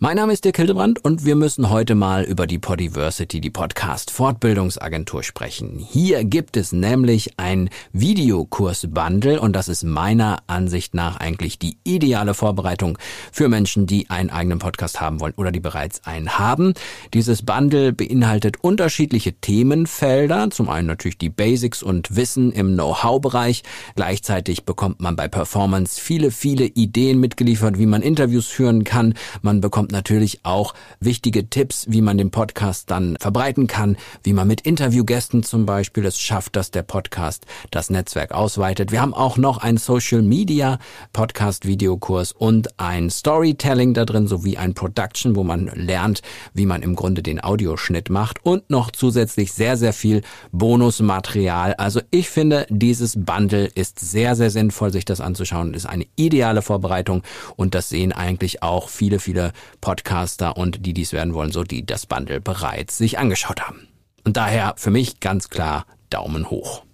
Mein Name ist Dirk Hildebrand und wir müssen heute mal über die Podiversity, die Podcast Fortbildungsagentur sprechen. Hier gibt es nämlich ein Videokurs-Bundle und das ist meiner Ansicht nach eigentlich die ideale Vorbereitung für Menschen, die einen eigenen Podcast haben wollen oder die bereits einen haben. Dieses Bundle beinhaltet unterschiedliche Themenfelder. Zum einen natürlich die Basics und Wissen im Know-how-Bereich. Gleichzeitig bekommt man bei Performance viele, viele Ideen mitgeliefert, wie man Interviews führen kann. Man bekommt bekommt natürlich auch wichtige Tipps, wie man den Podcast dann verbreiten kann, wie man mit Interviewgästen zum Beispiel es schafft, dass der Podcast das Netzwerk ausweitet. Wir haben auch noch einen Social Media Podcast Videokurs und ein Storytelling da drin sowie ein Production, wo man lernt, wie man im Grunde den Audioschnitt macht und noch zusätzlich sehr, sehr viel Bonusmaterial. Also ich finde, dieses Bundle ist sehr, sehr sinnvoll, sich das anzuschauen. Ist eine ideale Vorbereitung und das sehen eigentlich auch viele, viele Podcaster und die dies werden wollen, so die das Bundle bereits sich angeschaut haben. Und daher für mich ganz klar Daumen hoch.